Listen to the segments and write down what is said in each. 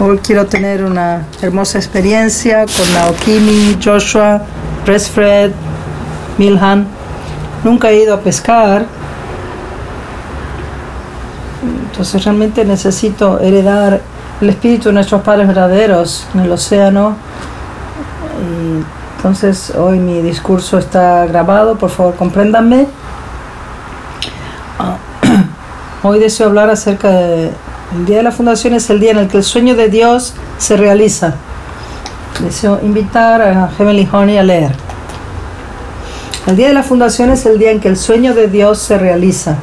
Hoy quiero tener una hermosa experiencia con Naokimi, Joshua, Presfred, Milhan. Nunca he ido a pescar, entonces realmente necesito heredar el espíritu de nuestros padres verdaderos en el océano. entonces hoy mi discurso está grabado, por favor compréndanme. Ah, hoy deseo hablar acerca de el día de la fundación es el día en el que el sueño de Dios se realiza. Deseo invitar a Heavenly Honey a leer. El día de la fundación es el día en que el sueño de Dios se realiza.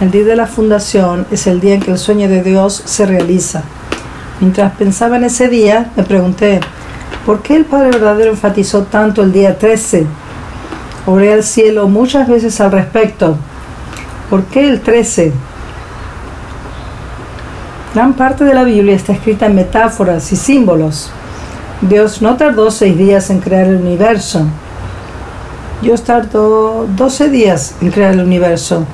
El día de la fundación es el día en que el sueño de Dios se realiza. Mientras pensaba en ese día, me pregunté, ¿por qué el Padre verdadero enfatizó tanto el día 13? Oré al cielo muchas veces al respecto. ¿Por qué el 13? Gran parte de la Biblia está escrita en metáforas y símbolos. Dios no tardó seis días en crear el universo. Dios tardó 12 días en crear el universo.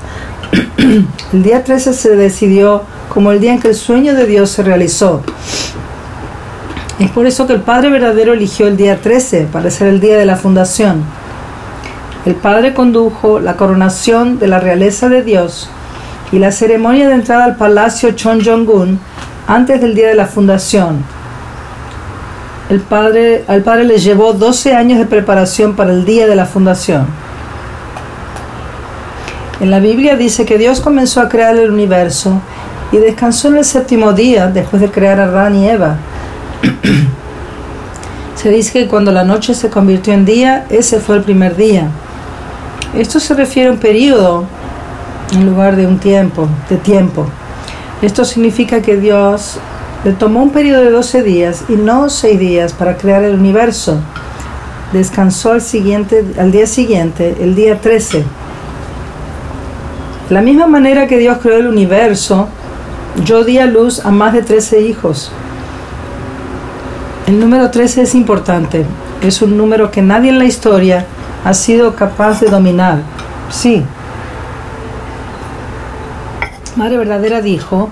el día 13 se decidió como el día en que el sueño de Dios se realizó. Es por eso que el Padre verdadero eligió el día 13 para ser el día de la fundación. El Padre condujo la coronación de la realeza de Dios y la ceremonia de entrada al palacio Chon Jong-un antes del día de la fundación. El padre, al padre le llevó 12 años de preparación para el día de la fundación. En la Biblia dice que Dios comenzó a crear el universo y descansó en el séptimo día después de crear a Adán y Eva. se dice que cuando la noche se convirtió en día, ese fue el primer día. Esto se refiere a un periodo en lugar de un tiempo, de tiempo. Esto significa que Dios le tomó un periodo de 12 días y no 6 días para crear el universo. Descansó al, siguiente, al día siguiente, el día 13. De la misma manera que Dios creó el universo, yo di a luz a más de 13 hijos. El número 13 es importante. Es un número que nadie en la historia ha sido capaz de dominar. Sí, Madre Verdadera dijo,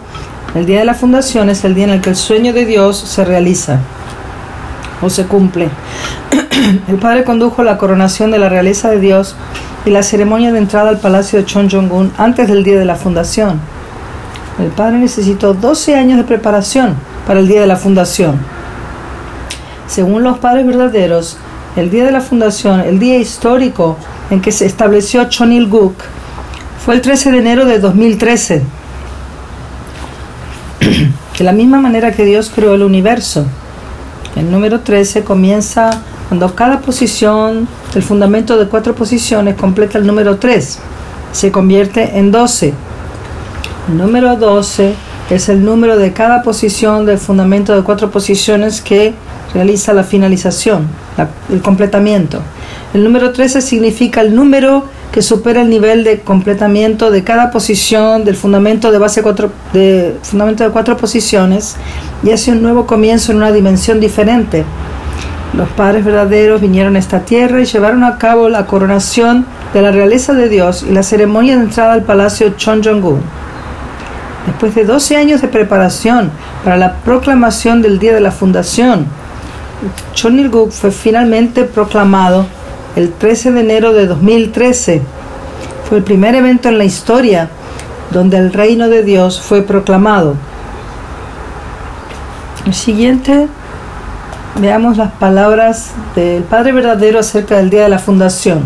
el día de la fundación es el día en el que el sueño de Dios se realiza o se cumple. El Padre condujo la coronación de la realeza de Dios y la ceremonia de entrada al palacio de Chon Jong-un antes del día de la fundación. El Padre necesitó 12 años de preparación para el día de la fundación. Según los padres verdaderos, el día de la fundación, el día histórico en que se estableció Chonil-guk, fue el 13 de enero de 2013. De la misma manera que Dios creó el universo. El número 13 comienza cuando cada posición del fundamento de cuatro posiciones completa el número 3. Se convierte en 12. El número 12 es el número de cada posición del fundamento de cuatro posiciones que realiza la finalización, el completamiento. El número 13 significa el número que supera el nivel de completamiento de cada posición del fundamento de base cuatro, de fundamento de cuatro posiciones y hace un nuevo comienzo en una dimensión diferente. Los padres verdaderos vinieron a esta tierra y llevaron a cabo la coronación de la realeza de Dios y la ceremonia de entrada al palacio Chon Jong-un. Después de 12 años de preparación para la proclamación del día de la fundación, Chon Il-guk fue finalmente proclamado el 13 de enero de 2013. Fue el primer evento en la historia donde el reino de Dios fue proclamado. El siguiente, veamos las palabras del Padre verdadero acerca del día de la fundación.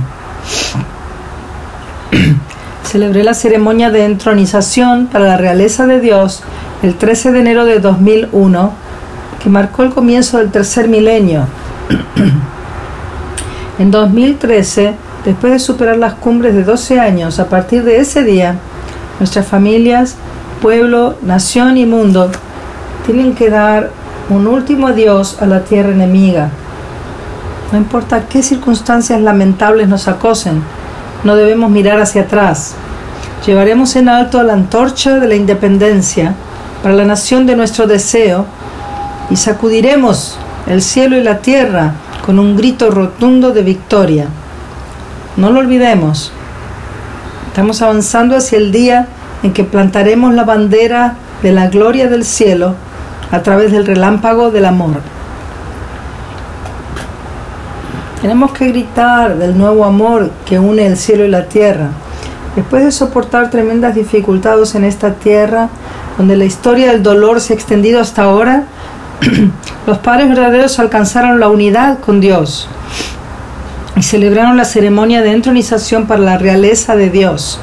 Celebré la ceremonia de entronización para la realeza de Dios el 13 de enero de 2001, que marcó el comienzo del tercer milenio. En 2013, después de superar las cumbres de 12 años, a partir de ese día, nuestras familias, pueblo, nación y mundo tienen que dar un último adiós a la tierra enemiga. No importa qué circunstancias lamentables nos acosen, no debemos mirar hacia atrás. Llevaremos en alto la antorcha de la independencia para la nación de nuestro deseo y sacudiremos el cielo y la tierra con un grito rotundo de victoria. No lo olvidemos. Estamos avanzando hacia el día en que plantaremos la bandera de la gloria del cielo a través del relámpago del amor. Tenemos que gritar del nuevo amor que une el cielo y la tierra. Después de soportar tremendas dificultades en esta tierra, donde la historia del dolor se ha extendido hasta ahora, los padres verdaderos alcanzaron la unidad con Dios y celebraron la ceremonia de entronización para la realeza de Dios.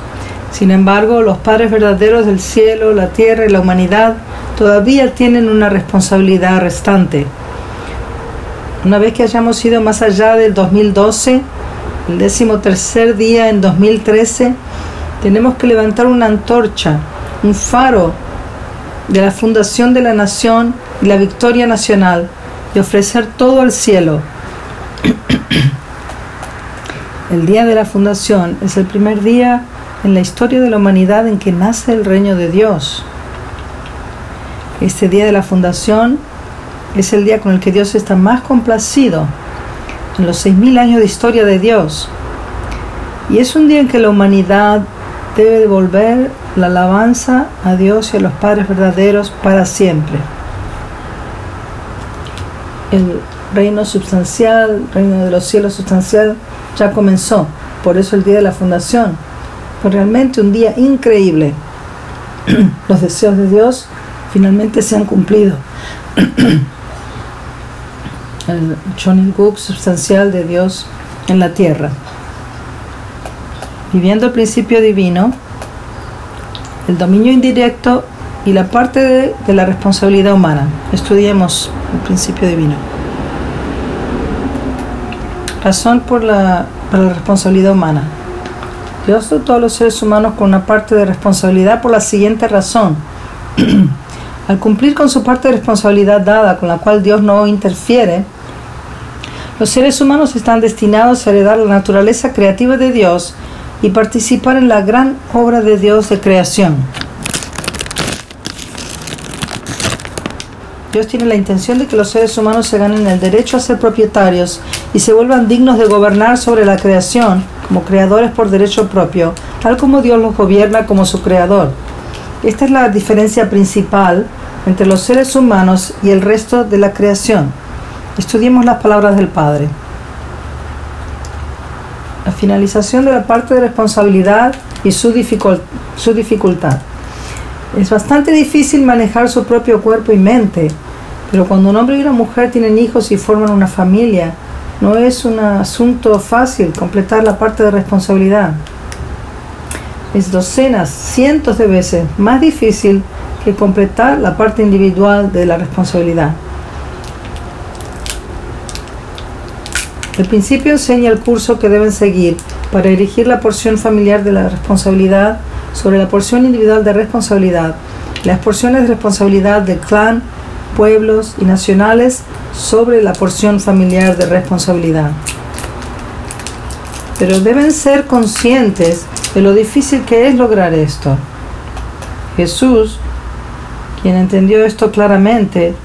Sin embargo, los padres verdaderos del cielo, la tierra y la humanidad todavía tienen una responsabilidad restante. Una vez que hayamos ido más allá del 2012, el décimo tercer día en 2013, tenemos que levantar una antorcha, un faro de la fundación de la nación y la victoria nacional y ofrecer todo al cielo. El día de la fundación es el primer día en la historia de la humanidad en que nace el reino de Dios. Este día de la fundación es el día con el que Dios está más complacido en los seis mil años de historia de Dios. Y es un día en que la humanidad debe devolver la alabanza a Dios y a los padres verdaderos para siempre. El reino substancial, reino de los cielos substancial, ya comenzó. Por eso el día de la fundación. Fue realmente un día increíble. Los deseos de Dios finalmente se han cumplido. el Johnny Book sustancial de Dios en la tierra. Viviendo el principio divino, el dominio indirecto y la parte de, la responsabilidad humana. Estudiemos el principio divino. Razón por la, para la responsabilidad humana. Dios dotó a los seres humanos con una parte de responsabilidad por la siguiente razón. Al cumplir con su parte de responsabilidad dada, con la cual Dios no interfiere, los seres humanos están destinados a heredar la naturaleza creativa de Dios y participar en la gran obra de Dios de creación. Dios tiene la intención de que los seres humanos se ganen el derecho a ser propietarios y se vuelvan dignos de gobernar sobre la creación como creadores por derecho propio, tal como Dios los gobierna como su creador. Esta es la diferencia principal entre los seres humanos y el resto de la creación. Estudiemos las palabras del Padre. La finalización de la parte de responsabilidad y su, su dificultad. Es bastante difícil manejar su propio cuerpo y mente, pero cuando un hombre y una mujer tienen hijos y forman una familia, no es un asunto fácil completar la parte de responsabilidad. Es docenas, cientos de veces más difícil que completar la parte individual de la responsabilidad. El principio enseña el curso que deben seguir para erigir la porción familiar de la responsabilidad sobre la porción individual de responsabilidad, las porciones de responsabilidad del clan, pueblos y nacionales sobre la porción familiar de responsabilidad. Pero deben ser conscientes de lo difícil que es lograr esto. Jesús, quien entendió esto claramente,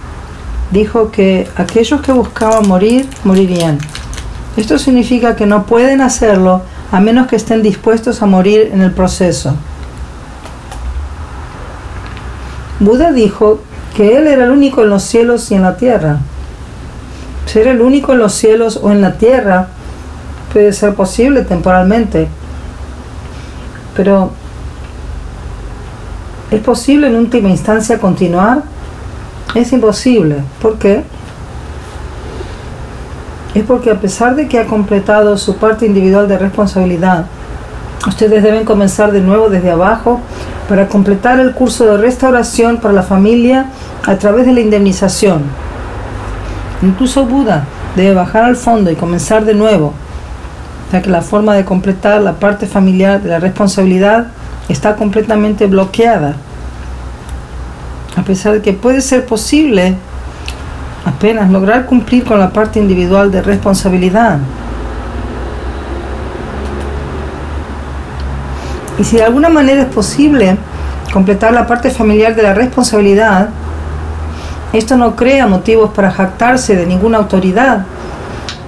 dijo que aquellos que buscaban morir, morirían. Esto significa que no pueden hacerlo a menos que estén dispuestos a morir en el proceso. Buda dijo que Él era el único en los cielos y en la tierra. Ser el único en los cielos o en la tierra puede ser posible temporalmente, pero ¿es posible en última instancia continuar? Es imposible. ¿Por qué? Es porque a pesar de que ha completado su parte individual de responsabilidad, ustedes deben comenzar de nuevo desde abajo para completar el curso de restauración para la familia a través de la indemnización. Incluso Buda debe bajar al fondo y comenzar de nuevo, ya que la forma de completar la parte familiar de la responsabilidad está completamente bloqueada. A pesar de que puede ser posible apenas lograr cumplir con la parte individual de responsabilidad. Y si de alguna manera es posible completar la parte familiar de la responsabilidad, esto no crea motivos para jactarse de ninguna autoridad,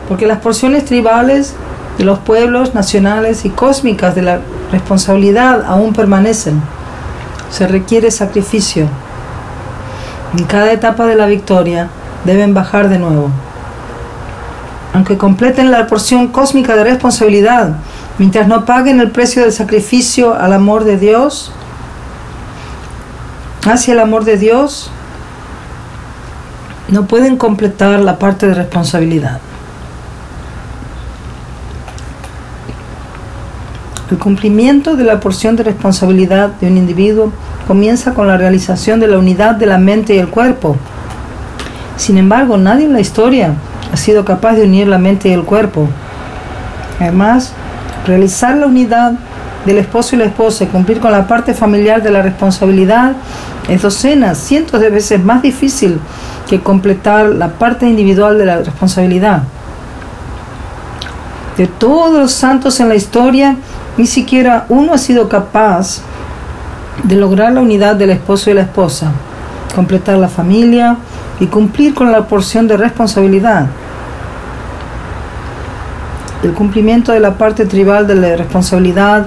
porque las porciones tribales de los pueblos nacionales y cósmicas de la responsabilidad aún permanecen. Se requiere sacrificio. En cada etapa de la victoria deben bajar de nuevo. Aunque completen la porción cósmica de responsabilidad, mientras no paguen el precio del sacrificio al amor de Dios, hacia el amor de Dios, no pueden completar la parte de responsabilidad. El cumplimiento de la porción de responsabilidad de un individuo comienza con la realización de la unidad de la mente y el cuerpo. Sin embargo, nadie en la historia ha sido capaz de unir la mente y el cuerpo. Además, realizar la unidad del esposo y la esposa y cumplir con la parte familiar de la responsabilidad es docenas, cientos de veces más difícil que completar la parte individual de la responsabilidad. De todos los santos en la historia, ni siquiera uno ha sido capaz de lograr la unidad del esposo y la esposa, completar la familia y cumplir con la porción de responsabilidad. El cumplimiento de la parte tribal de la responsabilidad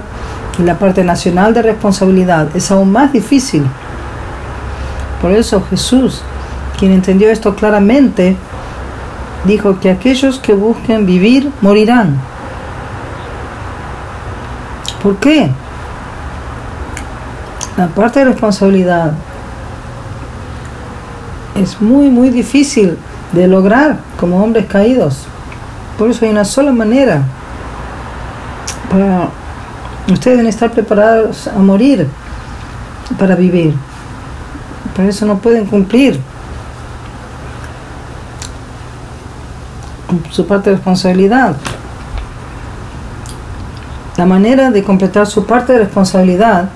y la parte nacional de responsabilidad es aún más difícil. Por eso Jesús, quien entendió esto claramente, dijo que aquellos que busquen vivir morirán. ¿Por qué? La parte de responsabilidad es muy, muy difícil de lograr como hombres caídos. Por eso hay una sola manera para ustedes deben estar preparados a morir para vivir. Por eso no pueden cumplir su parte de responsabilidad. La manera de completar su parte de responsabilidad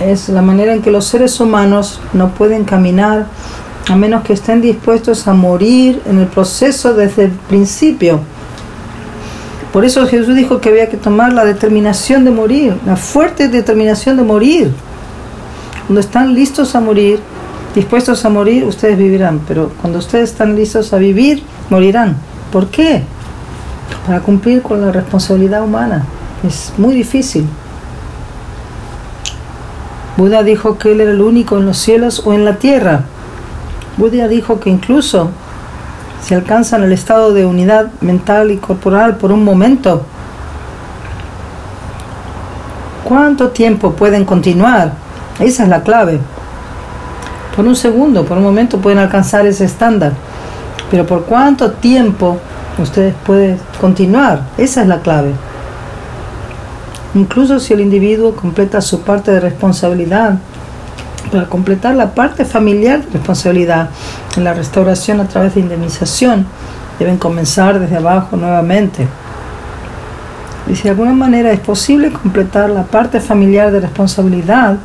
es la manera en que los seres humanos no pueden caminar a menos que estén dispuestos a morir en el proceso desde el principio. Por eso Jesús dijo que había que tomar la determinación de morir, la fuerte determinación de morir. Cuando están listos a morir, dispuestos a morir, ustedes vivirán. Pero cuando ustedes están listos a vivir, morirán. ¿Por qué? Para cumplir con la responsabilidad humana. Es muy difícil. Buda dijo que él era el único en los cielos o en la tierra. Buda dijo que incluso si alcanzan el estado de unidad mental y corporal por un momento, ¿cuánto tiempo pueden continuar? Esa es la clave. Por un segundo, por un momento pueden alcanzar ese estándar. Pero ¿por cuánto tiempo ustedes pueden continuar? Esa es la clave. Incluso si el individuo completa su parte de responsabilidad, para completar la parte familiar de responsabilidad en la restauración a través de indemnización, deben comenzar desde abajo nuevamente. Y si de alguna manera es posible completar la parte familiar de responsabilidad,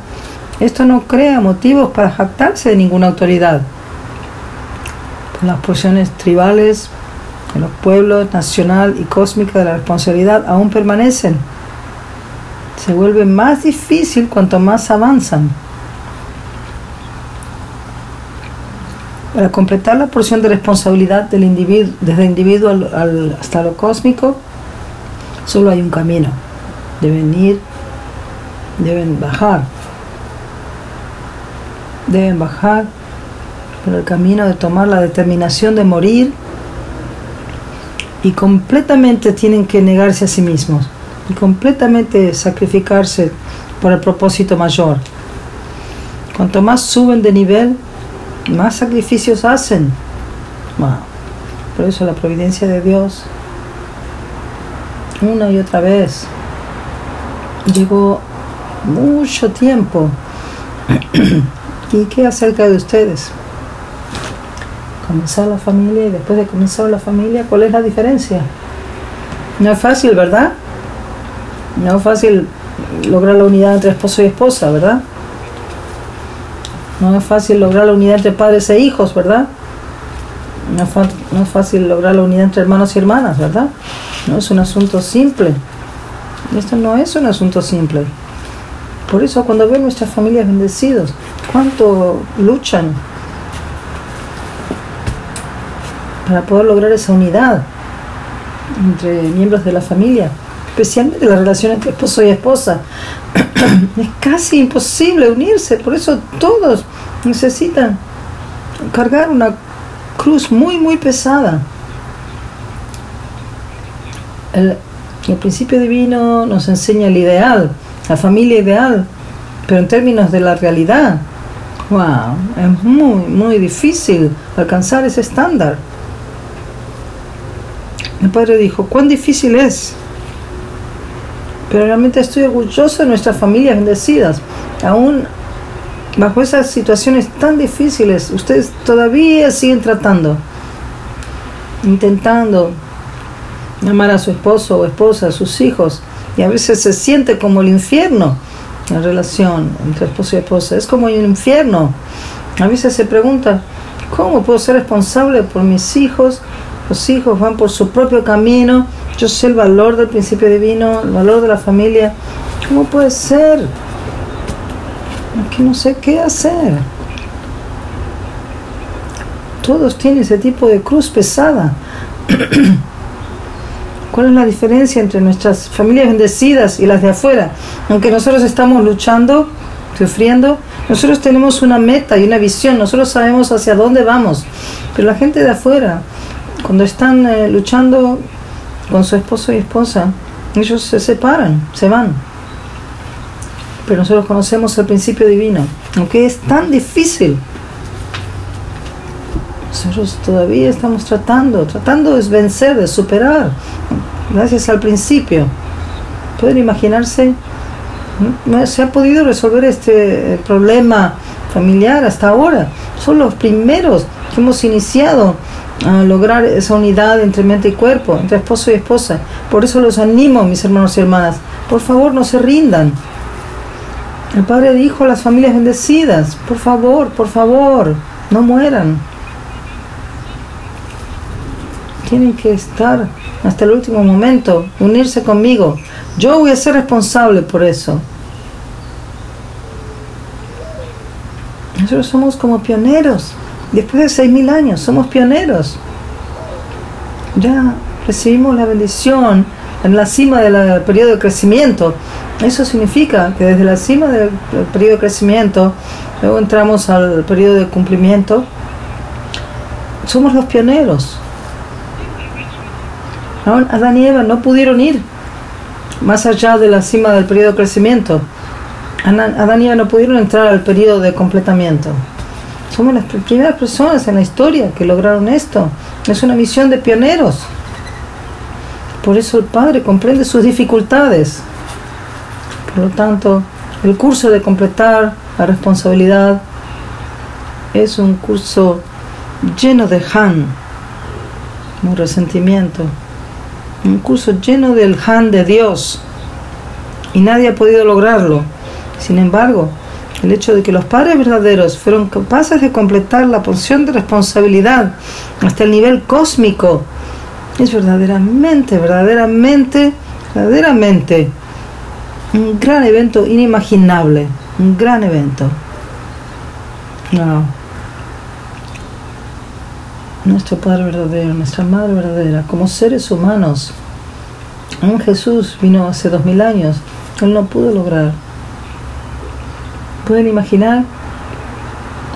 esto no crea motivos para jactarse de ninguna autoridad. Las porciones tribales de los pueblos nacional y cósmica de la responsabilidad aún permanecen se vuelve más difícil cuanto más avanzan. Para completar la porción de responsabilidad del individuo, desde el individuo hasta lo cósmico, solo hay un camino. Deben ir, deben bajar. Deben bajar por el camino de tomar la determinación de morir y completamente tienen que negarse a sí mismos y completamente sacrificarse por el propósito mayor. Cuanto más suben de nivel, más sacrificios hacen. Por eso la providencia de Dios, una y otra vez, llegó mucho tiempo. ¿Y qué acerca de ustedes? Comenzar la familia y después de comenzar la familia, ¿cuál es la diferencia? No es fácil, ¿verdad? No es fácil lograr la unidad entre esposo y esposa, ¿verdad? No es fácil lograr la unidad entre padres e hijos, ¿verdad? No es, fácil lograr la unidad entre hermanos y hermanas, ¿verdad? No es un asunto simple. Esto no es un asunto simple. Por eso cuando veo nuestras familias bendecidos, cuánto luchan para poder lograr esa unidad entre miembros de la familia especialmente la relación entre esposo y esposa. es casi imposible unirse, por eso todos necesitan cargar una cruz muy, muy pesada. El, el principio divino nos enseña el ideal, la familia ideal, pero en términos de la realidad, wow, es muy, muy difícil alcanzar ese estándar. El padre dijo, ¿cuán difícil es? Pero realmente estoy orgulloso de nuestras familias bendecidas. Aún bajo esas situaciones tan difíciles, ustedes todavía siguen tratando, intentando amar a su esposo o esposa, a sus hijos. Y a veces se siente como el infierno la relación entre esposo y esposa. Es como un infierno. A veces se pregunta, ¿cómo puedo ser responsable por mis hijos? Los hijos van por su propio camino. Yo sé el valor del principio divino, el valor de la familia. ¿Cómo puede ser? Que no sé qué hacer. Todos tienen ese tipo de cruz pesada. ¿Cuál es la diferencia entre nuestras familias bendecidas y las de afuera? Aunque nosotros estamos luchando, sufriendo, nosotros tenemos una meta y una visión, nosotros sabemos hacia dónde vamos. Pero la gente de afuera, cuando están eh, luchando con su esposo y esposa, ellos se separan, se van. Pero nosotros conocemos el principio divino, aunque es tan difícil. Nosotros todavía estamos tratando, tratando de vencer, de superar, gracias al principio. Pueden imaginarse, se ha podido resolver este problema familiar hasta ahora. Son los primeros que hemos iniciado a lograr esa unidad entre mente y cuerpo, entre esposo y esposa. Por eso los animo, mis hermanos y hermanas. Por favor, no se rindan. El Padre dijo a las familias bendecidas, por favor, por favor, no mueran. Tienen que estar hasta el último momento, unirse conmigo. Yo voy a ser responsable por eso. Nosotros somos como pioneros. Después de seis mil años, somos pioneros. Ya recibimos la bendición en la cima del periodo de crecimiento. Eso significa que desde la cima del periodo de crecimiento, luego entramos al periodo de cumplimiento, somos los pioneros. Adán y Eva no pudieron ir más allá de la cima del periodo de crecimiento. Adán y Eva no pudieron entrar al periodo de completamiento. Somos las primeras personas en la historia que lograron esto. Es una misión de pioneros. Por eso el Padre comprende sus dificultades. Por lo tanto, el curso de completar la responsabilidad es un curso lleno de Han, un resentimiento, un curso lleno del Han de Dios y nadie ha podido lograrlo. Sin embargo, el hecho de que los padres verdaderos fueron capaces de completar la porción de responsabilidad hasta el nivel cósmico es verdaderamente, verdaderamente, verdaderamente un gran evento inimaginable, un gran evento. No nuestro Padre verdadero, nuestra Madre verdadera, como seres humanos. Un Jesús vino hace dos mil años, Él no pudo lograr. ¿Pueden imaginar?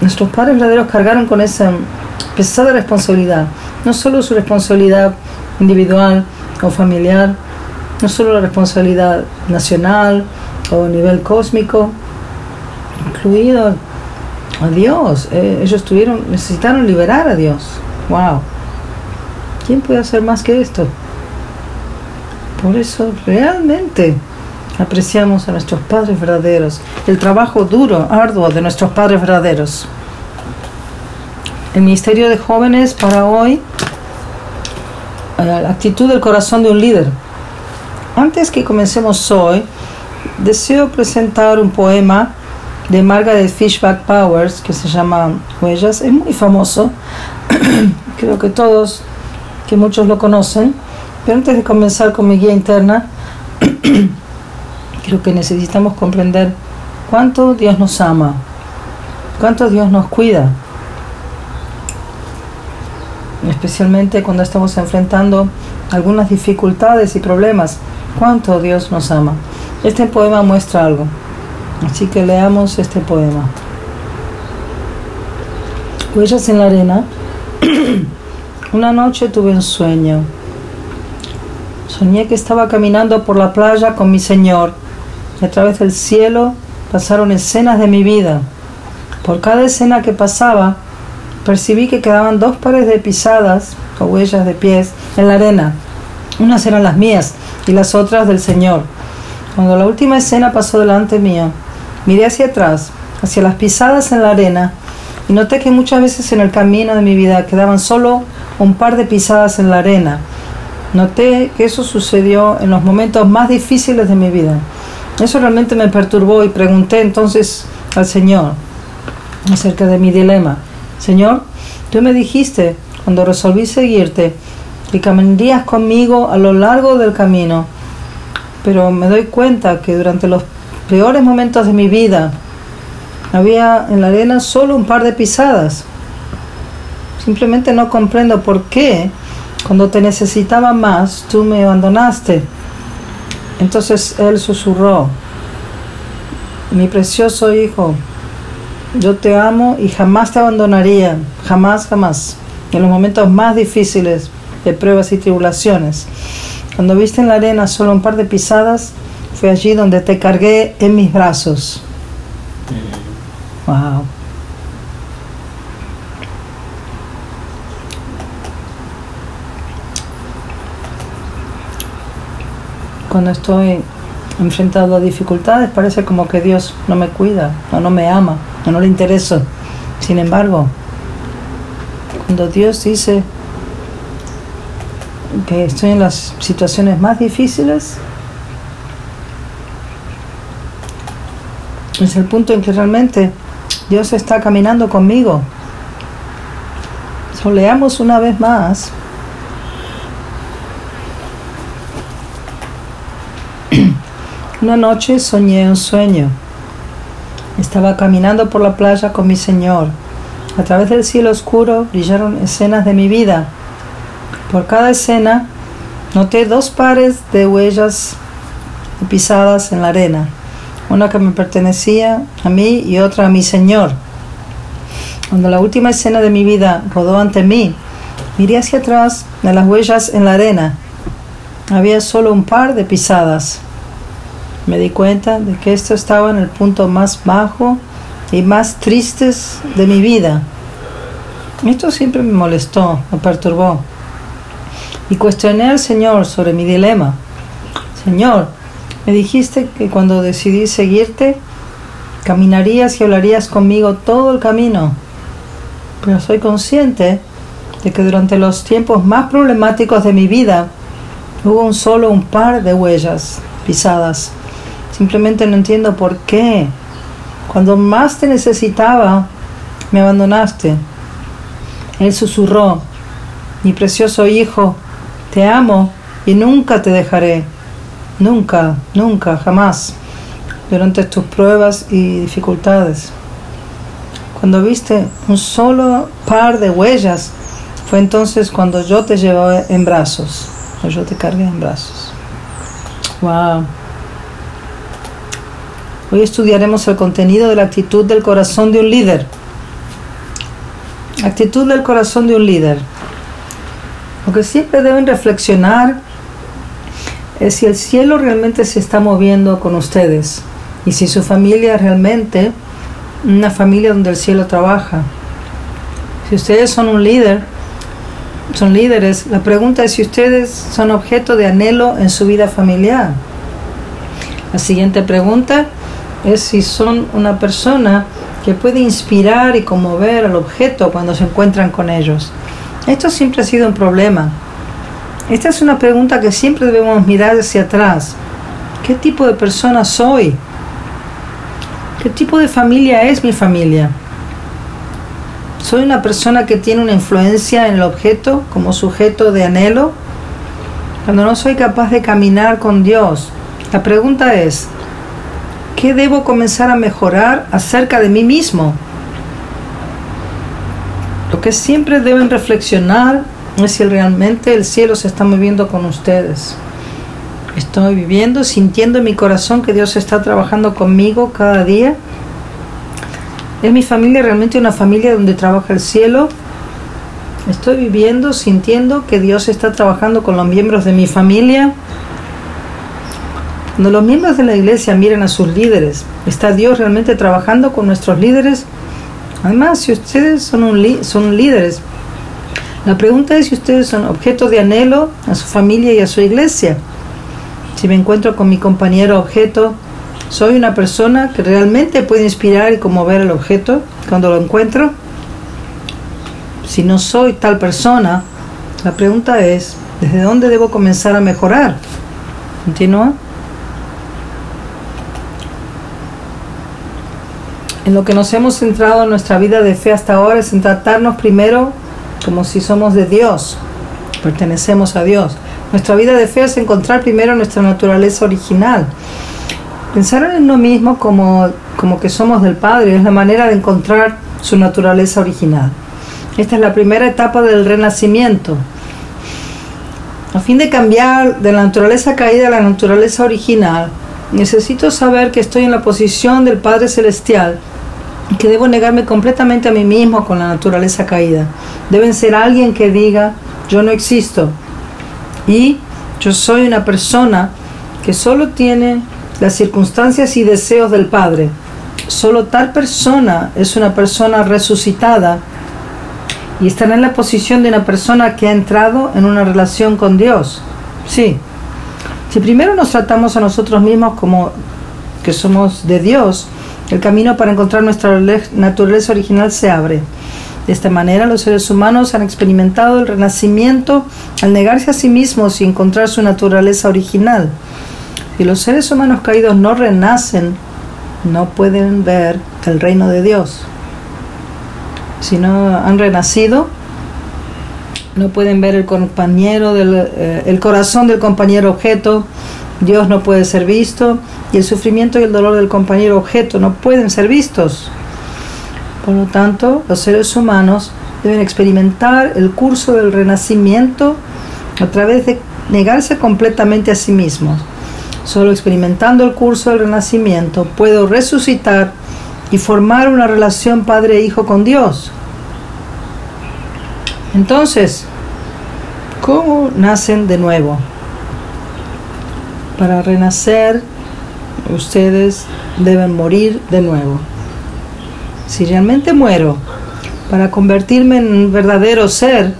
Nuestros padres verdaderos cargaron con esa pesada responsabilidad, no solo su responsabilidad individual o familiar, no solo la responsabilidad nacional o a nivel cósmico, incluido a Dios. Eh, ellos tuvieron, necesitaron liberar a Dios. Wow. ¿Quién puede hacer más que esto? Por eso realmente apreciamos a nuestros padres verdaderos, el trabajo duro, arduo de nuestros padres verdaderos. El Ministerio de Jóvenes para hoy, eh, la actitud del corazón de un líder. Antes que comencemos hoy, deseo presentar un poema de Margaret Fishback Powers que se llama Huellas. Es muy famoso, creo que todos, que muchos lo conocen. Pero antes de comenzar con mi guía interna, creo que necesitamos comprender cuánto Dios nos ama, cuánto Dios nos cuida, especialmente cuando estamos enfrentando algunas dificultades y problemas, cuánto Dios nos ama. Este poema muestra algo, así que leamos este poema. Huellas en la arena. Una noche tuve un sueño. Soñé que estaba caminando por la playa con mi Señor y a través del cielo pasaron escenas de mi vida. Por cada escena que pasaba, percibí que quedaban dos pares de pisadas o huellas de pies en la arena. Unas eran las mías y las otras del Señor. Cuando la última escena pasó delante mío, miré hacia atrás, hacia las pisadas en la arena, y noté que muchas veces en el camino de mi vida quedaban solo un par de pisadas en la arena. Noté que eso sucedió en los momentos más difíciles de mi vida. Eso realmente me perturbó y pregunté entonces al Señor acerca de mi dilema. Señor, tú me dijiste cuando resolví seguirte que caminarías conmigo a lo largo del camino, pero me doy cuenta que durante los peores momentos de mi vida había en la arena solo un par de pisadas. Simplemente no comprendo por qué cuando te necesitaba más tú me abandonaste. Entonces él susurró, mi precioso hijo, yo te amo y jamás te abandonaría, jamás, jamás, en los momentos más difíciles de pruebas y tribulaciones. Cuando viste en la arena solo un par de pisadas, fue allí donde te cargué en mis brazos. Wow. Cuando estoy enfrentado a dificultades, parece como que Dios no me cuida, o no me ama, o no le interesa. Sin embargo, cuando Dios dice que estoy en las situaciones más difíciles, es el punto en que realmente Dios está caminando conmigo. Soleamos una vez más. Una noche soñé un sueño. Estaba caminando por la playa con mi Señor. A través del cielo oscuro brillaron escenas de mi vida. Por cada escena noté dos pares de huellas pisadas en la arena una que me pertenecía a mí y otra a mi Señor. Cuando la última escena de mi vida rodó ante mí, miré hacia atrás de las huellas en la arena. Había solo un par de pisadas. Me di cuenta de que esto estaba en el punto más bajo y más tristes de mi vida. Esto siempre me molestó, me perturbó. Y cuestioné al Señor sobre mi dilema. Señor, me dijiste que cuando decidí seguirte, caminarías y hablarías conmigo todo el camino. Pero soy consciente de que durante los tiempos más problemáticos de mi vida hubo solo un par de huellas pisadas. Simplemente no entiendo por qué. Cuando más te necesitaba, me abandonaste. Él susurró, mi precioso hijo, te amo y nunca te dejaré. Nunca, nunca, jamás, durante tus pruebas y dificultades. Cuando viste un solo par de huellas, fue entonces cuando yo te llevé en brazos, o yo te cargué en brazos. Wow. Hoy estudiaremos el contenido de la actitud del corazón de un líder. Actitud del corazón de un líder. Lo que siempre deben reflexionar es si el cielo realmente se está moviendo con ustedes y si su familia realmente una familia donde el cielo trabaja. Si ustedes son un líder, son líderes, la pregunta es si ustedes son objeto de anhelo en su vida familiar. La siguiente pregunta es si son una persona que puede inspirar y conmover al objeto cuando se encuentran con ellos. Esto siempre ha sido un problema esta es una pregunta que siempre debemos mirar hacia atrás. ¿Qué tipo de persona soy? ¿Qué tipo de familia es mi familia? ¿Soy una persona que tiene una influencia en el objeto como sujeto de anhelo? Cuando no soy capaz de caminar con Dios, la pregunta es, ¿qué debo comenzar a mejorar acerca de mí mismo? Lo que siempre deben reflexionar es si realmente el cielo se está moviendo con ustedes. Estoy viviendo, sintiendo en mi corazón que Dios está trabajando conmigo cada día. ¿Es mi familia realmente una familia donde trabaja el cielo? ¿Estoy viviendo, sintiendo que Dios está trabajando con los miembros de mi familia? Cuando los miembros de la iglesia miran a sus líderes, ¿está Dios realmente trabajando con nuestros líderes? Además, si ustedes son, son líderes, la pregunta es si ustedes son objeto de anhelo a su familia y a su iglesia. Si me encuentro con mi compañero objeto, ¿soy una persona que realmente puede inspirar y conmover al objeto cuando lo encuentro? Si no soy tal persona, la pregunta es, ¿desde dónde debo comenzar a mejorar? Continúa. En lo que nos hemos centrado en nuestra vida de fe hasta ahora es en tratarnos primero como si somos de Dios, pertenecemos a Dios. Nuestra vida de fe es encontrar primero nuestra naturaleza original. Pensar en uno mismo como, como que somos del Padre es la manera de encontrar su naturaleza original. Esta es la primera etapa del renacimiento. A fin de cambiar de la naturaleza caída a la naturaleza original, necesito saber que estoy en la posición del Padre Celestial que debo negarme completamente a mí mismo con la naturaleza caída. Deben ser alguien que diga, yo no existo. Y yo soy una persona que solo tiene las circunstancias y deseos del Padre. Solo tal persona es una persona resucitada y estará en la posición de una persona que ha entrado en una relación con Dios. Sí. Si primero nos tratamos a nosotros mismos como que somos de Dios, el camino para encontrar nuestra naturaleza original se abre. De esta manera los seres humanos han experimentado el renacimiento al negarse a sí mismos y encontrar su naturaleza original. Si los seres humanos caídos no renacen, no pueden ver el reino de Dios. Si no han renacido, no pueden ver el compañero del eh, el corazón del compañero objeto, Dios no puede ser visto y el sufrimiento y el dolor del compañero objeto no pueden ser vistos. Por lo tanto, los seres humanos deben experimentar el curso del renacimiento a través de negarse completamente a sí mismos. Solo experimentando el curso del renacimiento puedo resucitar y formar una relación padre-hijo con Dios. Entonces, ¿cómo nacen de nuevo? Para renacer, ustedes deben morir de nuevo. Si realmente muero para convertirme en un verdadero ser,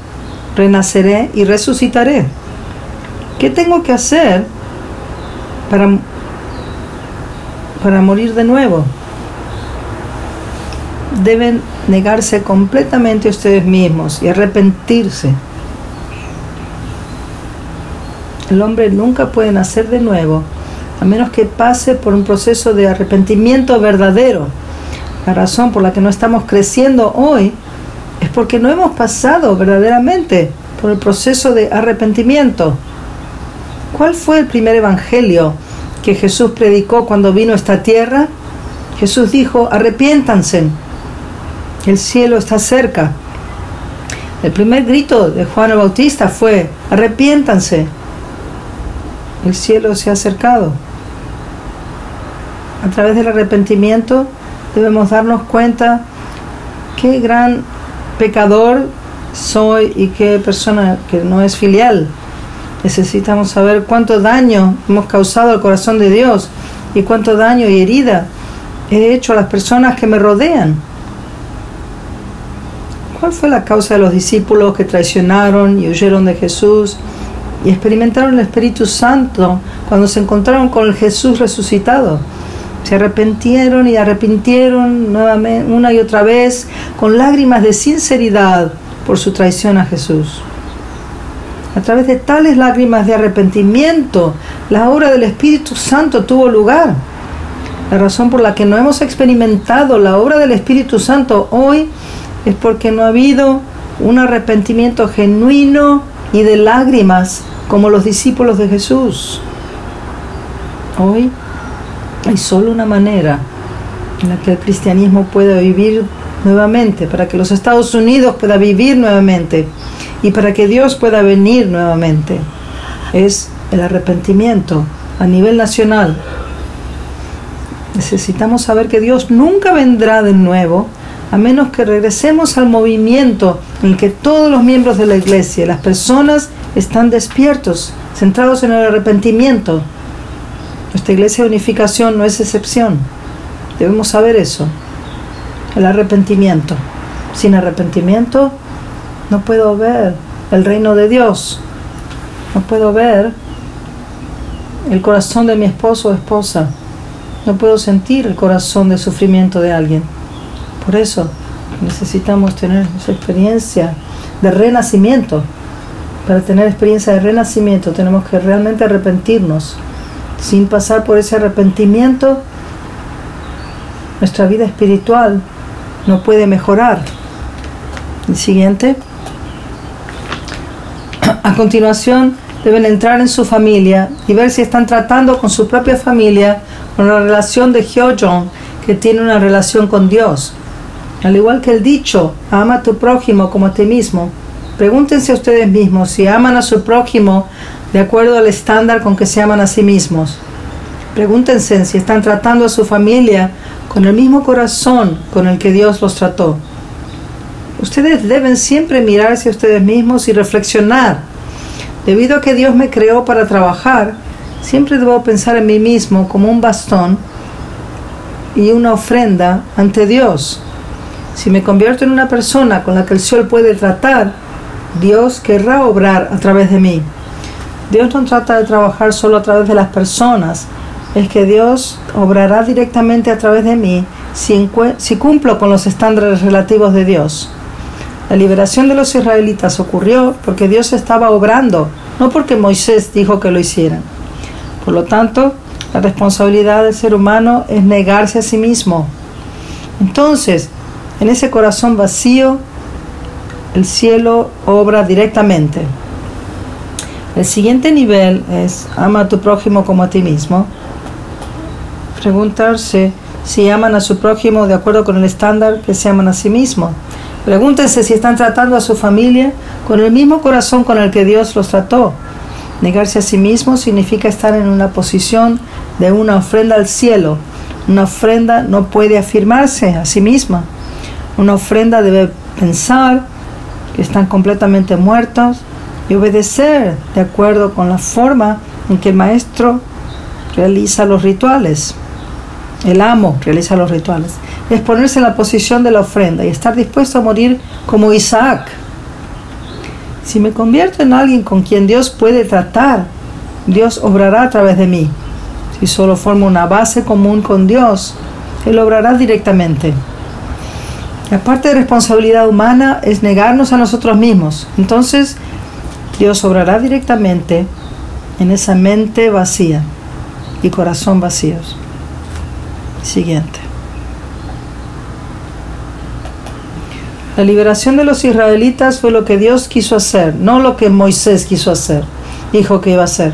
renaceré y resucitaré. ¿Qué tengo que hacer para, para morir de nuevo? Deben negarse completamente a ustedes mismos y arrepentirse el hombre nunca puede nacer de nuevo a menos que pase por un proceso de arrepentimiento verdadero. La razón por la que no estamos creciendo hoy es porque no hemos pasado verdaderamente por el proceso de arrepentimiento. ¿Cuál fue el primer evangelio que Jesús predicó cuando vino a esta tierra? Jesús dijo, arrepiéntanse, el cielo está cerca. El primer grito de Juan el Bautista fue, arrepiéntanse, el cielo se ha acercado. A través del arrepentimiento debemos darnos cuenta qué gran pecador soy y qué persona que no es filial. Necesitamos saber cuánto daño hemos causado al corazón de Dios y cuánto daño y herida he hecho a las personas que me rodean. ¿Cuál fue la causa de los discípulos que traicionaron y huyeron de Jesús y experimentaron el Espíritu Santo cuando se encontraron con el Jesús resucitado. Se arrepintieron y arrepintieron nuevamente, una y otra vez con lágrimas de sinceridad por su traición a Jesús. A través de tales lágrimas de arrepentimiento, la obra del Espíritu Santo tuvo lugar. La razón por la que no hemos experimentado la obra del Espíritu Santo hoy es porque no ha habido un arrepentimiento genuino y de lágrimas como los discípulos de Jesús. Hoy hay solo una manera en la que el cristianismo pueda vivir nuevamente, para que los Estados Unidos pueda vivir nuevamente y para que Dios pueda venir nuevamente. Es el arrepentimiento a nivel nacional. Necesitamos saber que Dios nunca vendrá de nuevo a menos que regresemos al movimiento en el que todos los miembros de la iglesia, las personas, están despiertos, centrados en el arrepentimiento. Nuestra iglesia de unificación no es excepción. Debemos saber eso. El arrepentimiento. Sin arrepentimiento no puedo ver el reino de Dios. No puedo ver el corazón de mi esposo o esposa. No puedo sentir el corazón de sufrimiento de alguien. Por eso necesitamos tener esa experiencia de renacimiento. Para tener experiencia de renacimiento tenemos que realmente arrepentirnos. Sin pasar por ese arrepentimiento, nuestra vida espiritual no puede mejorar. El siguiente. A continuación, deben entrar en su familia y ver si están tratando con su propia familia con la relación de Hyojong, que tiene una relación con Dios. Al igual que el dicho, ama a tu prójimo como a ti mismo, pregúntense a ustedes mismos si aman a su prójimo de acuerdo al estándar con que se aman a sí mismos. Pregúntense si están tratando a su familia con el mismo corazón con el que Dios los trató. Ustedes deben siempre mirarse a ustedes mismos y reflexionar. Debido a que Dios me creó para trabajar, siempre debo pensar en mí mismo como un bastón y una ofrenda ante Dios. Si me convierto en una persona con la que el sol puede tratar, Dios querrá obrar a través de mí. Dios no trata de trabajar solo a través de las personas, es que Dios obrará directamente a través de mí si, si cumplo con los estándares relativos de Dios. La liberación de los israelitas ocurrió porque Dios estaba obrando, no porque Moisés dijo que lo hicieran. Por lo tanto, la responsabilidad del ser humano es negarse a sí mismo. Entonces, en ese corazón vacío, el cielo obra directamente. El siguiente nivel es ama a tu prójimo como a ti mismo. Preguntarse si aman a su prójimo de acuerdo con el estándar que se aman a sí mismo. Pregúntense si están tratando a su familia con el mismo corazón con el que Dios los trató. Negarse a sí mismo significa estar en una posición de una ofrenda al cielo. Una ofrenda no puede afirmarse a sí misma. Una ofrenda debe pensar que están completamente muertos y obedecer de acuerdo con la forma en que el maestro realiza los rituales. El amo realiza los rituales. Es ponerse en la posición de la ofrenda y estar dispuesto a morir como Isaac. Si me convierto en alguien con quien Dios puede tratar, Dios obrará a través de mí. Si solo formo una base común con Dios, Él obrará directamente. La parte de responsabilidad humana es negarnos a nosotros mismos. Entonces, Dios obrará directamente en esa mente vacía y corazón vacíos. Siguiente. La liberación de los israelitas fue lo que Dios quiso hacer, no lo que Moisés quiso hacer, dijo que iba a hacer.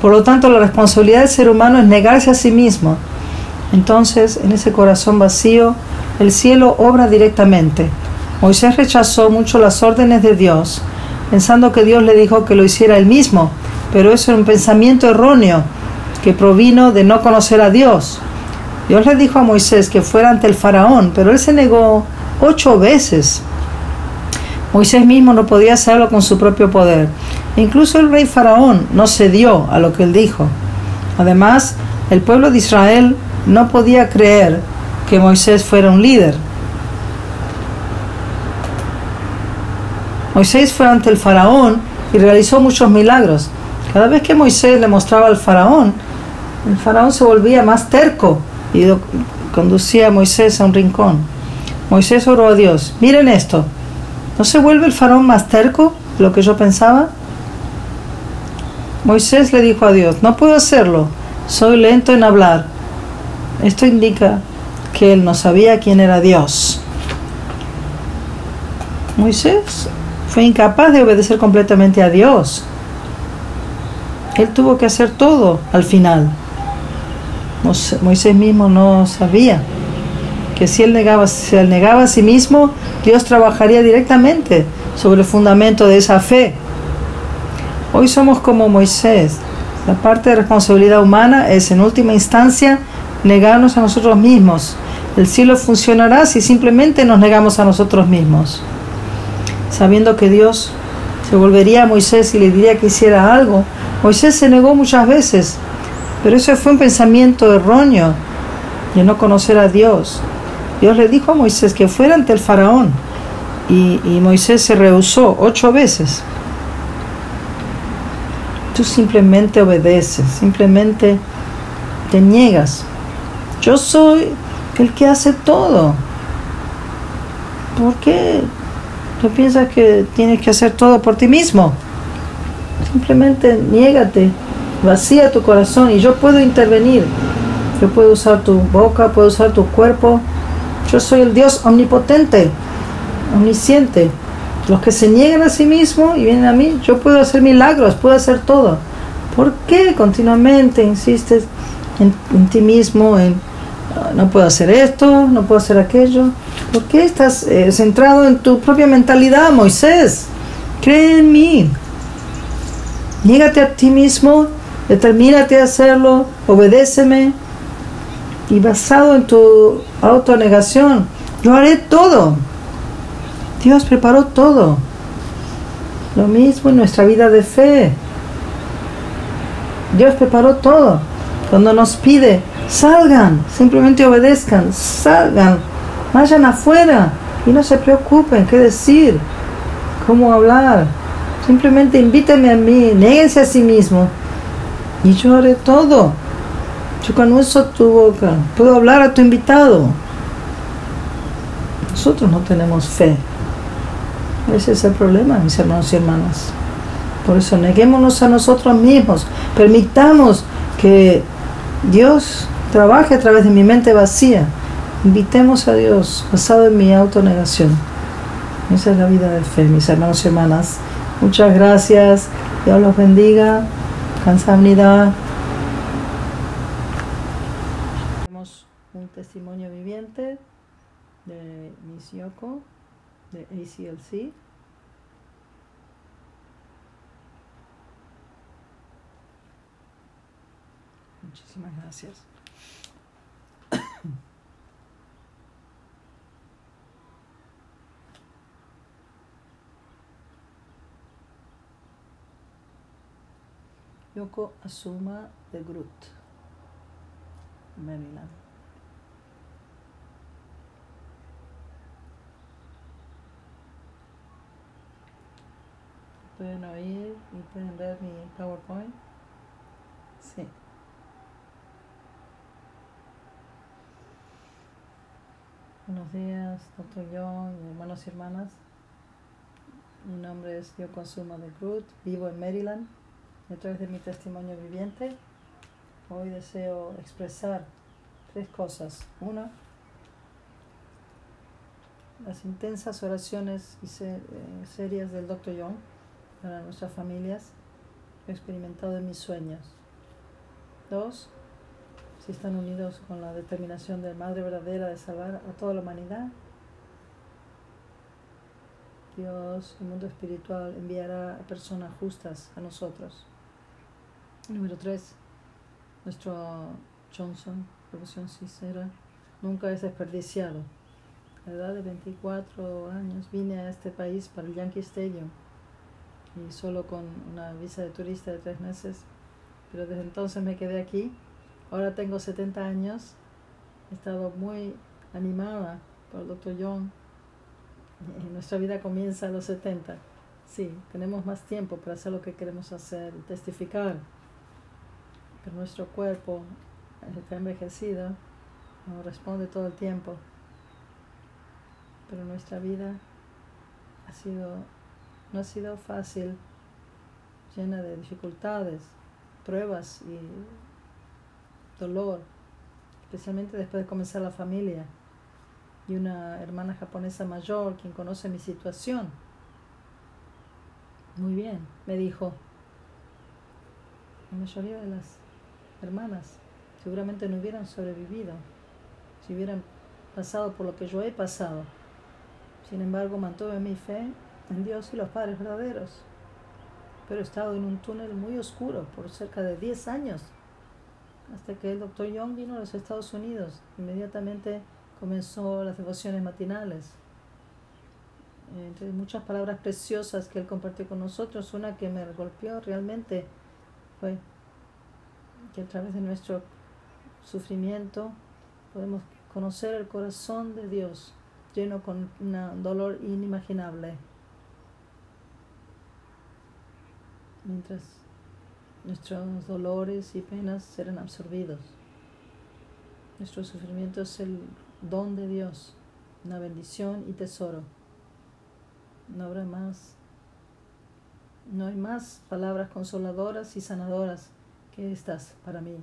Por lo tanto, la responsabilidad del ser humano es negarse a sí mismo. Entonces, en ese corazón vacío, el cielo obra directamente. Moisés rechazó mucho las órdenes de Dios, pensando que Dios le dijo que lo hiciera él mismo, pero eso era un pensamiento erróneo que provino de no conocer a Dios. Dios le dijo a Moisés que fuera ante el faraón, pero él se negó ocho veces. Moisés mismo no podía hacerlo con su propio poder. incluso el rey faraón no cedió a lo que él dijo. Además, el pueblo de Israel no podía creer que Moisés fuera un líder. Moisés fue ante el faraón y realizó muchos milagros. Cada vez que Moisés le mostraba al faraón, el faraón se volvía más terco y conducía a Moisés a un rincón. Moisés oró a Dios, miren esto, ¿no se vuelve el faraón más terco de lo que yo pensaba? Moisés le dijo a Dios, no puedo hacerlo, soy lento en hablar. Esto indica que él no sabía quién era Dios. Moisés fue incapaz de obedecer completamente a Dios. Él tuvo que hacer todo al final. Moisés mismo no sabía que si él negaba, si él negaba a sí mismo, Dios trabajaría directamente sobre el fundamento de esa fe. Hoy somos como Moisés. La parte de responsabilidad humana es en última instancia negarnos a nosotros mismos. El cielo funcionará si simplemente nos negamos a nosotros mismos. Sabiendo que Dios se volvería a Moisés y le diría que hiciera algo, Moisés se negó muchas veces, pero eso fue un pensamiento erróneo de no conocer a Dios. Dios le dijo a Moisés que fuera ante el faraón y, y Moisés se rehusó ocho veces. Tú simplemente obedeces, simplemente te niegas. Yo soy el que hace todo. ¿Por qué tú piensas que tienes que hacer todo por ti mismo? Simplemente niégate, vacía tu corazón y yo puedo intervenir. Yo puedo usar tu boca, puedo usar tu cuerpo. Yo soy el Dios omnipotente, omnisciente. Los que se niegan a sí mismos y vienen a mí, yo puedo hacer milagros, puedo hacer todo. ¿Por qué continuamente insistes en, ti mismo, en no puedo hacer esto, no puedo hacer aquello? ¿Por qué estás eh, centrado en tu propia mentalidad, Moisés? Cree en mí. Niégate a ti mismo, determínate a hacerlo, obedéceme. Y basado en tu autonegación, yo haré todo. Dios preparó todo. Lo mismo en nuestra vida de fe. Dios preparó todo. Cuando nos pide, salgan, simplemente obedezcan, salgan, vayan afuera y no se preocupen qué decir, cómo hablar. Simplemente invítame a mí, néguense a sí mismo y yo haré todo. Yo con uso tu boca, puedo hablar a tu invitado. Nosotros no tenemos fe. Ese es el problema, mis hermanos y hermanas. Por eso neguémonos a nosotros mismos. Permitamos que Dios trabaje a través de mi mente vacía. Invitemos a Dios basado en mi autonegación. Esa es la vida de fe, mis hermanos y hermanas. Muchas gracias. Dios los bendiga. unidad. Tenemos un testimonio viviente de Miss Yoko de ACLC. Muchísimas gracias. Yoko Asuma de Groot, Maryland. Pueden oír y pueden ver mi PowerPoint. Sí. Buenos días, doctor John, hermanos y hermanas. Mi nombre es Yoko Asuma de Groot, vivo en Maryland a través de mi testimonio viviente, hoy deseo expresar tres cosas. Una, las intensas oraciones y eh, serias del Dr. Young para nuestras familias, he experimentado en mis sueños. Dos, si están unidos con la determinación de Madre verdadera de salvar a toda la humanidad, Dios, el mundo espiritual, enviará a personas justas a nosotros Número 3. Nuestro Johnson, profesión sincera, nunca es desperdiciado. A la edad de 24 años vine a este país para el Yankee Stadium y solo con una visa de turista de tres meses, pero desde entonces me quedé aquí. Ahora tengo 70 años, he estado muy animada por el Dr. John. Nuestra vida comienza a los 70. Sí, tenemos más tiempo para hacer lo que queremos hacer, testificar pero nuestro cuerpo está envejecido, no responde todo el tiempo, pero nuestra vida ha sido, no ha sido fácil, llena de dificultades, pruebas y dolor, especialmente después de comenzar la familia y una hermana japonesa mayor quien conoce mi situación. Muy bien, me dijo. La mayoría de las hermanas, seguramente no hubieran sobrevivido si hubieran pasado por lo que yo he pasado. Sin embargo, mantuve mi fe en Dios y los padres verdaderos. Pero he estado en un túnel muy oscuro por cerca de 10 años. hasta que el doctor Young vino a los Estados Unidos. Inmediatamente comenzó las devociones matinales. Entre muchas palabras preciosas que él compartió con nosotros, una que me golpeó realmente fue que a través de nuestro sufrimiento podemos conocer el corazón de Dios lleno con un dolor inimaginable. Mientras nuestros dolores y penas serán absorbidos. Nuestro sufrimiento es el don de Dios, una bendición y tesoro. No habrá más, no hay más palabras consoladoras y sanadoras que estas para mí.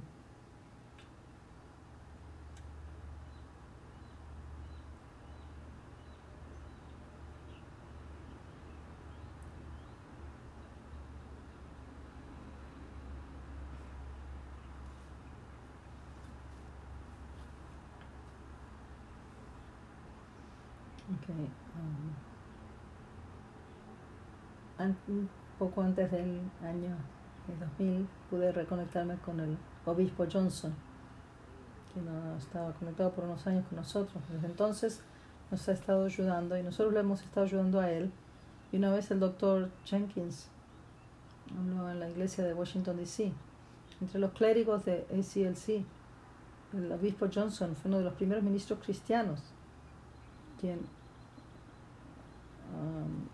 Um, un poco antes del año 2000 pude reconectarme con el obispo Johnson, que no estaba conectado por unos años con nosotros. Desde entonces nos ha estado ayudando y nosotros le hemos estado ayudando a él. Y una vez el doctor Jenkins habló en la iglesia de Washington, D.C. Entre los clérigos de ACLC, el obispo Johnson fue uno de los primeros ministros cristianos quien um,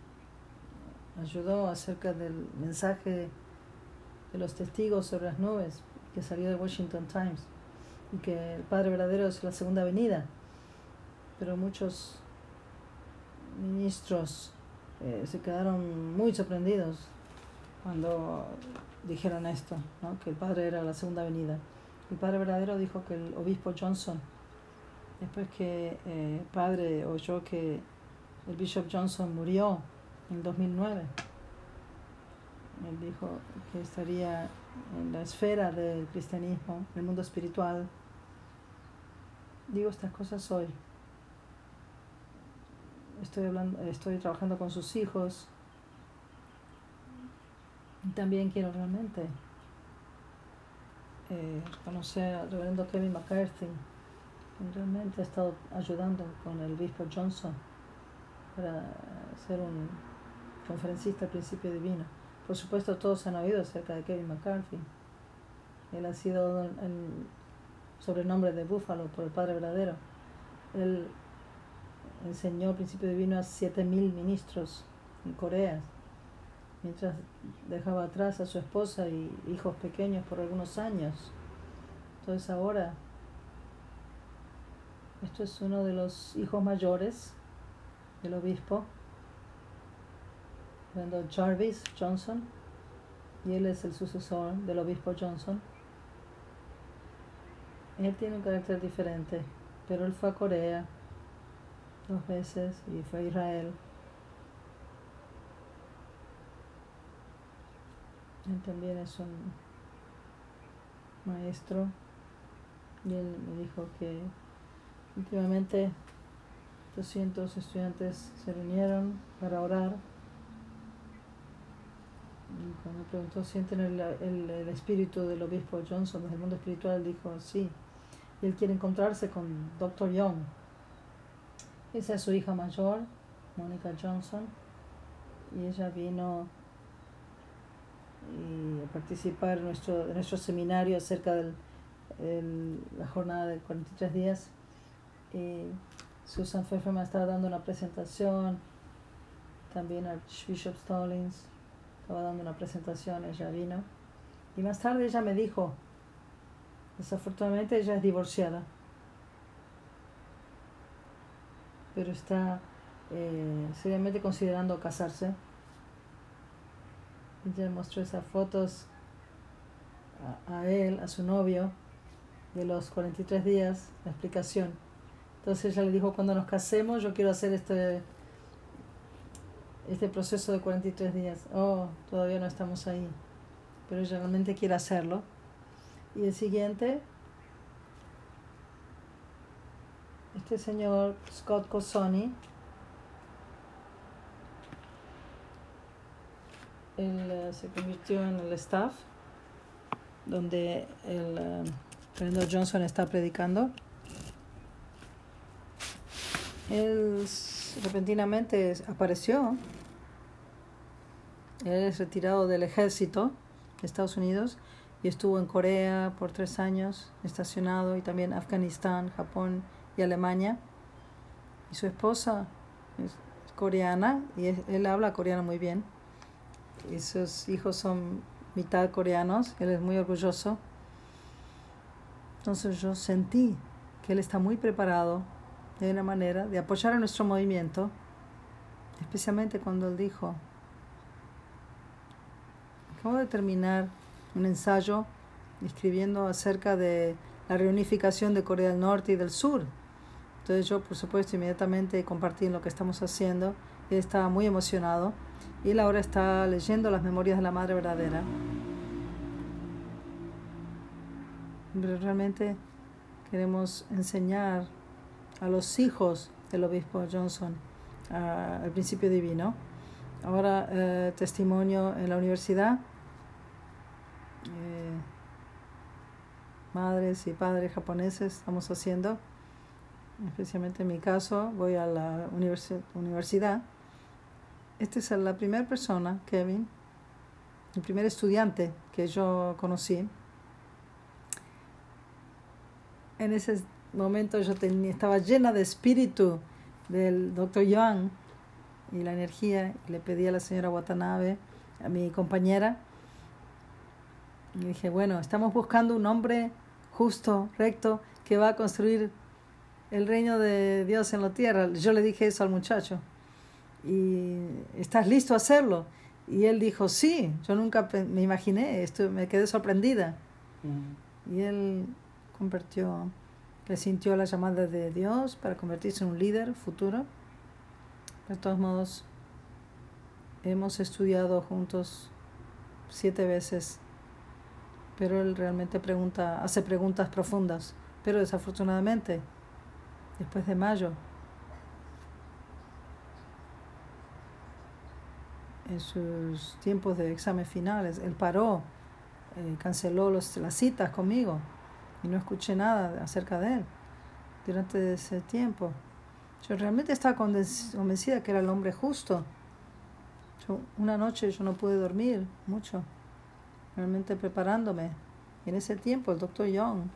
ayudó acerca del mensaje de los testigos sobre las nubes que salió de Washington Times y que el Padre verdadero es la segunda venida. Pero muchos ministros eh, se quedaron muy sorprendidos cuando dijeron esto, que el Padre era la segunda venida. El Padre verdadero dijo que el obispo Johnson, después que el eh, Padre oyó que el Bishop Johnson murió en 2009. Él dijo que estaría en la esfera del cristianismo, en el mundo espiritual. Digo estas cosas hoy. Estoy, hablando, estoy trabajando con sus hijos. También quiero realmente eh, conocer al reverendo Kevin McCarthy. Realmente ha estado ayudando con el obispo Johnson para ser un conferencista al principio divino. Por supuesto, todos han oído acerca de Kevin McCarthy. Él ha sido el sobrenombre de Búfalo por el Padre Verdadero. Él enseñó al principio divino a 7.000 ministros en Corea, mientras dejaba atrás a su esposa y hijos pequeños por algunos años. Entonces ahora, esto es uno de los hijos mayores el obispo, Jarvis Johnson, y él es el sucesor del obispo Johnson. Él tiene un carácter diferente, pero él fue a Corea dos veces y fue a Israel. Él también es un maestro y él me dijo que últimamente 200 estudiantes se reunieron para orar. Cuando preguntó, ¿sienten el, el, el, espíritu del obispo Johnson desde el mundo espiritual? Dijo, sí. Y él quiere encontrarse con Dr. Young. Esa es su hija mayor, Mónica Johnson. Y ella vino y a participar en nuestro, nuestro seminario acerca de la jornada de 43 días. Y Susan Pfefferman estaba dando una presentación, también Archbishop Stallings estaba dando una presentación, ella vino. Y más tarde ella me dijo, desafortunadamente ella es divorciada, pero está eh, seriamente considerando casarse. Ella mostró esas fotos a, a él, a su novio, de los 43 días, la explicación entonces ella le dijo, cuando nos casemos yo quiero hacer este, este proceso de 43 días. Oh, todavía no estamos ahí, pero realmente quiere hacerlo. Y el siguiente, este señor Scott Cosoni, él eh, se convirtió en el staff, donde el... Eh, cuando Johnson está predicando, él repentinamente apareció. Él es retirado del ejército de Estados Unidos y estuvo en Corea por tres años estacionado y también Afganistán, Japón y Alemania. Y su esposa es coreana y él habla coreano muy bien. Y sus hijos son mitad coreanos, él es muy orgulloso. Entonces yo sentí que él está muy preparado de una manera de apoyar a nuestro movimiento, especialmente cuando él dijo, acabo de terminar un ensayo escribiendo acerca de la reunificación de Corea del Norte y del Sur. Entonces yo, por supuesto, inmediatamente compartí lo que estamos haciendo. Él estaba muy emocionado y él ahora está leyendo las memorias de la Madre Verdadera. Pero realmente queremos enseñar a los hijos del obispo Johnson al principio divino. Ahora eh, testimonio en la universidad. Eh, madres y padres japoneses estamos haciendo, especialmente en mi caso, voy a la universidad. Esta es la primera persona, Kevin, el primer estudiante que yo conocí. En ese momento yo tenía, estaba llena de espíritu del doctor Young y la energía. le pedí a la señora Watanabe, a mi compañera, y dije, bueno, estamos buscando un hombre justo, recto, que va a construir el reino de Dios en la tierra. Yo le dije eso al muchacho. ¿Y estás listo a hacerlo? Y él dijo, sí, yo nunca me imaginé, esto, me quedé sorprendida. Y él convirtió le sintió la llamada de Dios para convertirse en un líder futuro. De todos modos, hemos estudiado juntos siete veces, pero él realmente pregunta, hace preguntas profundas. Pero desafortunadamente, después de mayo, en sus tiempos de examen finales, él paró, eh, canceló los, las citas conmigo y no escuché nada acerca de él durante ese tiempo. Yo realmente estaba convencida que era el hombre justo. una noche yo no pude dormir mucho, realmente preparándome. En ese tiempo el doctor Young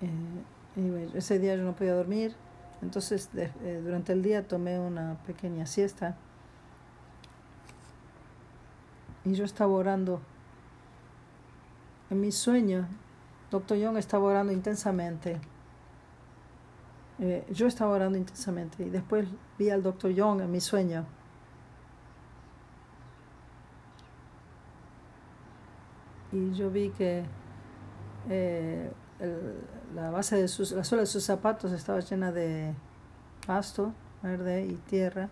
eh, ese día yo no podía dormir, entonces eh, durante el día tomé una pequeña siesta y yo estaba orando. En mi sueño, Doctor Young estaba orando intensamente. Eh, yo estaba orando intensamente y después vi al Doctor Young en mi sueño. Y yo vi que eh, la base de sus, la suela de sus zapatos estaba llena de pasto verde y tierra.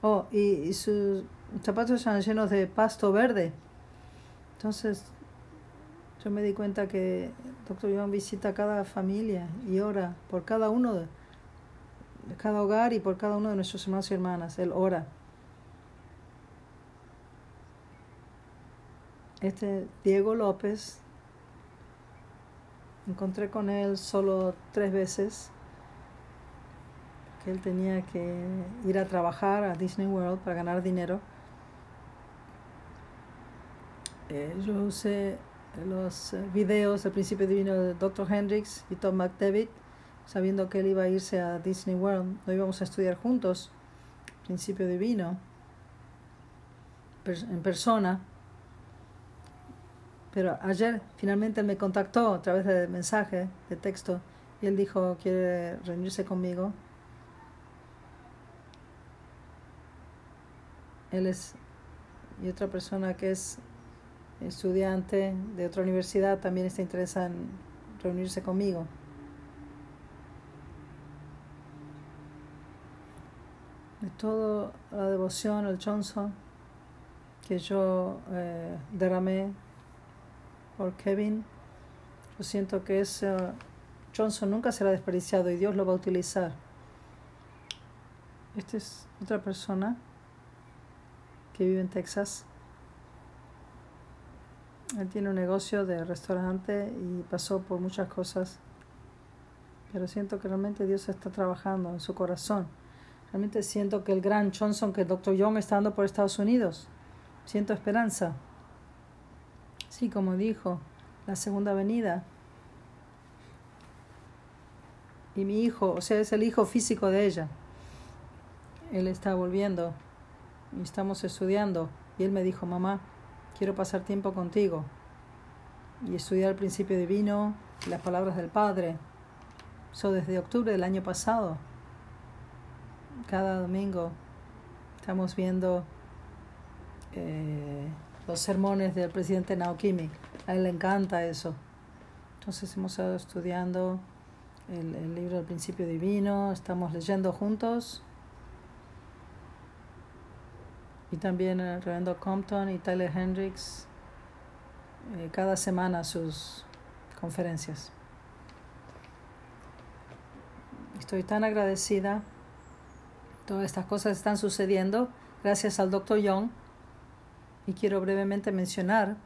Oh, y, sus zapatos están llenos de pasto verde. Entonces, yo me di cuenta que el doctor Iván visita cada familia y ora por cada uno de, cada hogar y por cada uno de nuestros hermanos y hermanas. Él ora. Este Diego López, encontré con él solo tres veces que él tenía que ir a trabajar a Disney World para ganar dinero. Eh, yo usé los eh, videos del principio divino de Dr. Hendricks y Tom McDavid, sabiendo que él iba a irse a Disney World. No íbamos a estudiar juntos, principio divino, en persona. Pero ayer finalmente él me contactó a través de mensaje, de texto, y él dijo, quiere reunirse conmigo. Él es, y otra persona que es estudiante de otra universidad también está interesada en reunirse conmigo. De toda la devoción al Johnson que yo eh, derramé por Kevin, yo siento que ese Johnson nunca será desperdiciado y Dios lo va a utilizar. Esta es otra persona que vive en Texas Él tiene un negocio de restaurante y pasó por muchas cosas. Pero siento que realmente Dios está trabajando en su corazón. Realmente siento que el gran Johnson, que el Dr. Young está dando por Estados Unidos. Siento esperanza. Sí, como dijo, la segunda venida. Y mi hijo, o sea, es el hijo físico de ella. Él está volviendo y estamos estudiando. Y él me dijo, mamá, quiero pasar tiempo contigo y estudiar el principio divino las palabras del Padre. Eso desde octubre del año pasado. Cada domingo estamos viendo eh, los sermones del presidente Naokimi. A él le encanta eso. Entonces hemos estado estudiando el, libro del principio divino, estamos leyendo juntos y también el Reverendo Compton y Tyler Hendricks eh, cada semana sus conferencias. Estoy tan agradecida. Todas estas cosas están sucediendo gracias al Dr. Young. Y quiero brevemente mencionar,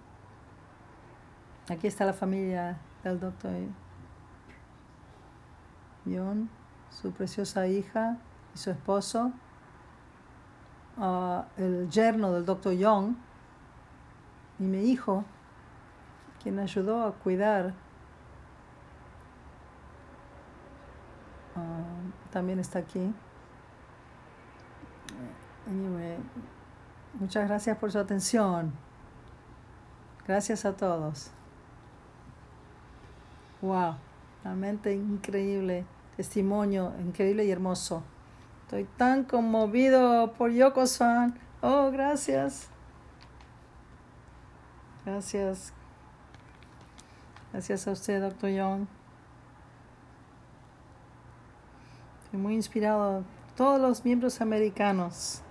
aquí está la familia del Dr. Young, su preciosa hija y su esposo el yerno del doctor Young y mi hijo, quien ayudó a cuidar, ah, también está aquí. Muchas gracias por su atención. Gracias a todos. Wow, realmente increíble testimonio, increíble y hermoso. Estoy tan conmovido por Yoko-san. Oh, gracias. Gracias. Gracias a usted, doctor Young. Estoy muy inspirado. Todos los miembros americanos.